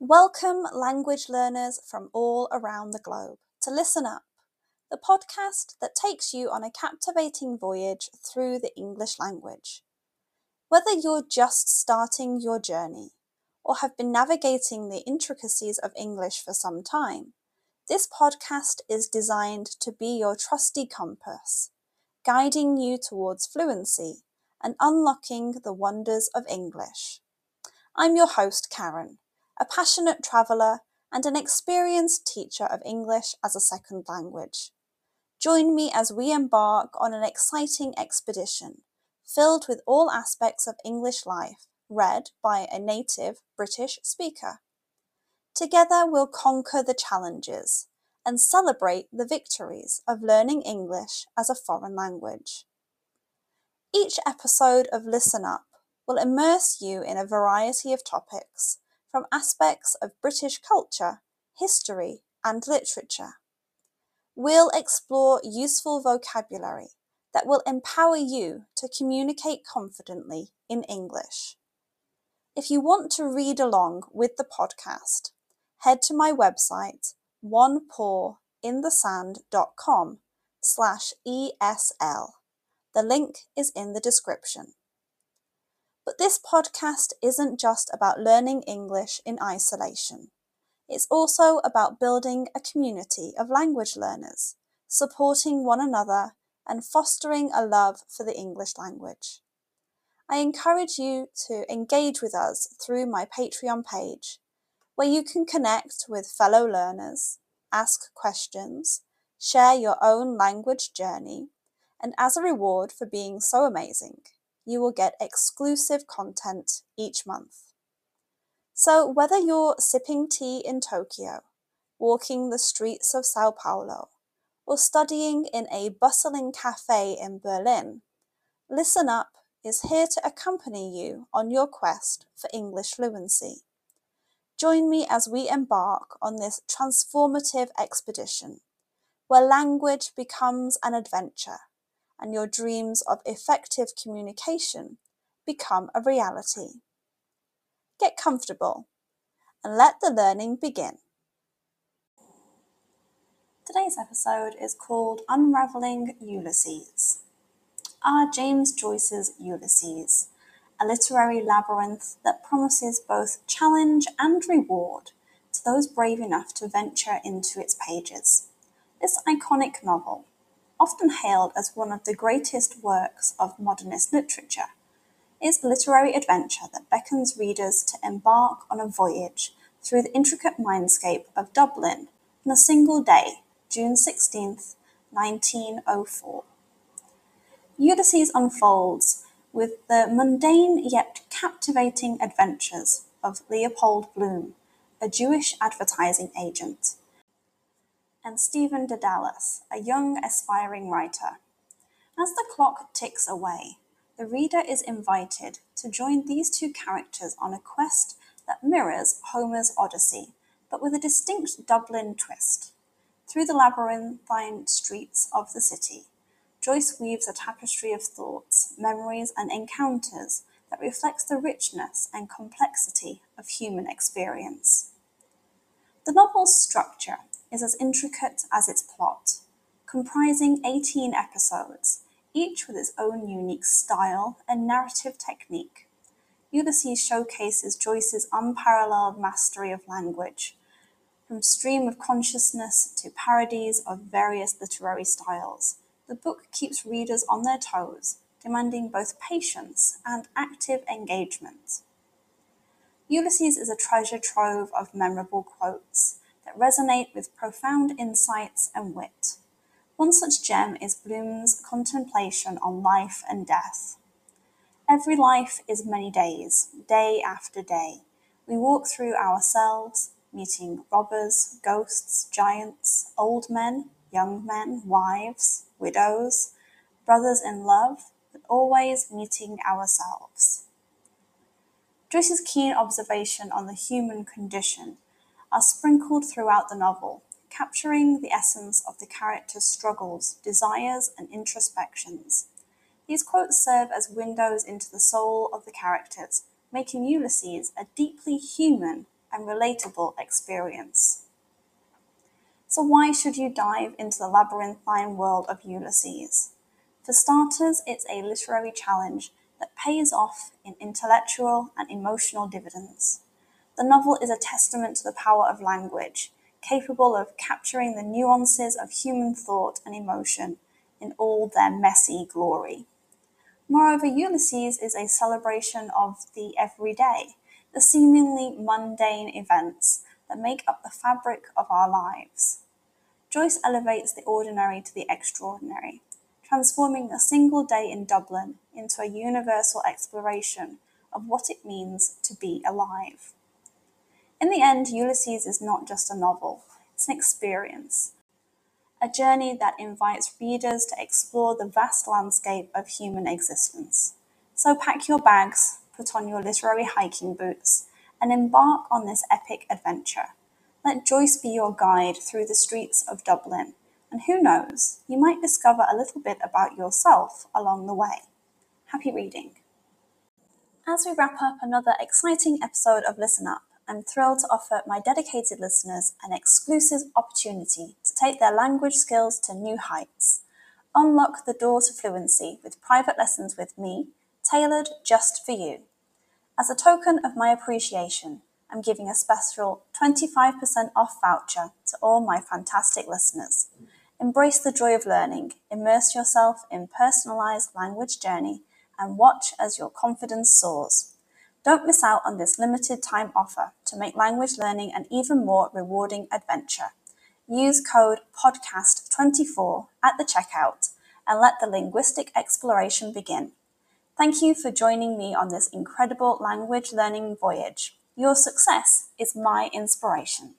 Welcome, language learners from all around the globe, to Listen Up, the podcast that takes you on a captivating voyage through the English language. Whether you're just starting your journey or have been navigating the intricacies of English for some time, this podcast is designed to be your trusty compass, guiding you towards fluency and unlocking the wonders of English. I'm your host, Karen a passionate traveller, and an experienced teacher of English as a second language. Join me as we embark on an exciting expedition filled with all aspects of English life, read by a native British speaker. Together we'll conquer the challenges and celebrate the victories of learning English as a foreign language. Each episode of Listen Up will immerse you in a variety of topics from aspects of British culture, history, and literature. We'll explore useful vocabulary that will empower you to communicate confidently in English. If you want to read along with the podcast, head to my website, onepawinthesand.com slash ESL. The link is in the description. But this podcast isn't just about learning English in isolation. It's also about building a community of language learners, supporting one another, and fostering a love for the English language. I encourage you to engage with us through my Patreon page, where you can connect with fellow learners, ask questions, share your own language journey, and as a reward for being so amazing, you will get exclusive content each month. So, whether you're sipping tea in Tokyo, walking the streets of Sao Paulo, or studying in a bustling cafe in Berlin, Listen Up is here to accompany you on your quest for English fluency. Join me as we embark on this transformative expedition, where language becomes an adventure and your dreams of effective communication become a reality. Get comfortable and let the learning begin. Today's episode is called Unraveling Ulysses. R. James Joyce's Ulysses, a literary labyrinth that promises both challenge and reward to those brave enough to venture into its pages. This iconic novel often hailed as one of the greatest works of modernist literature, is a literary adventure that beckons readers to embark on a voyage through the intricate mindscape of Dublin in a single day, June 16, 1904. Ulysses unfolds with the mundane yet captivating adventures of Leopold Bloom, a Jewish advertising agent and Stephen Dedalus, a young aspiring writer. As the clock ticks away, the reader is invited to join these two characters on a quest that mirrors Homer's Odyssey, but with a distinct Dublin twist. Through the labyrinthine streets of the city, Joyce weaves a tapestry of thoughts, memories, and encounters that reflects the richness and complexity of human experience. The novel's structure is as intricate as its plot, comprising 18 episodes, each with its own unique style and narrative technique. Ulysses showcases Joyce's unparalleled mastery of language, from stream of consciousness to parodies of various literary styles. The book keeps readers on their toes, demanding both patience and active engagement. Ulysses is a treasure trove of memorable quotes, that resonate with profound insights and wit. One such gem is Bloom's contemplation on life and death. Every life is many days, day after day. We walk through ourselves, meeting robbers, ghosts, giants, old men, young men, wives, widows, brothers in love, but always meeting ourselves. Joyce's keen observation on the human condition are sprinkled throughout the novel, capturing the essence of the character's struggles, desires, and introspections. These quotes serve as windows into the soul of the characters, making Ulysses a deeply human and relatable experience. So, why should you dive into the labyrinthine world of Ulysses? For starters, it's a literary challenge that pays off in intellectual and emotional dividends. The novel is a testament to the power of language, capable of capturing the nuances of human thought and emotion in all their messy glory. Moreover, Ulysses is a celebration of the everyday, the seemingly mundane events that make up the fabric of our lives. Joyce elevates the ordinary to the extraordinary, transforming a single day in Dublin into a universal exploration of what it means to be alive. In the end, Ulysses is not just a novel, it's an experience, a journey that invites readers to explore the vast landscape of human existence. So pack your bags, put on your literary hiking boots, and embark on this epic adventure. Let Joyce be your guide through the streets of Dublin, and who knows, you might discover a little bit about yourself along the way. Happy reading. As we wrap up another exciting episode of Listen Up, I'm thrilled to offer my dedicated listeners an exclusive opportunity to take their language skills to new heights. Unlock the door to fluency with private lessons with me, tailored just for you. As a token of my appreciation, I'm giving a special 25% off voucher to all my fantastic listeners. Embrace the joy of learning, immerse yourself in personalized language journey, and watch as your confidence soars. Don't miss out on this limited time offer to make language learning an even more rewarding adventure. Use code PODCAST24 at the checkout and let the linguistic exploration begin. Thank you for joining me on this incredible language learning voyage. Your success is my inspiration.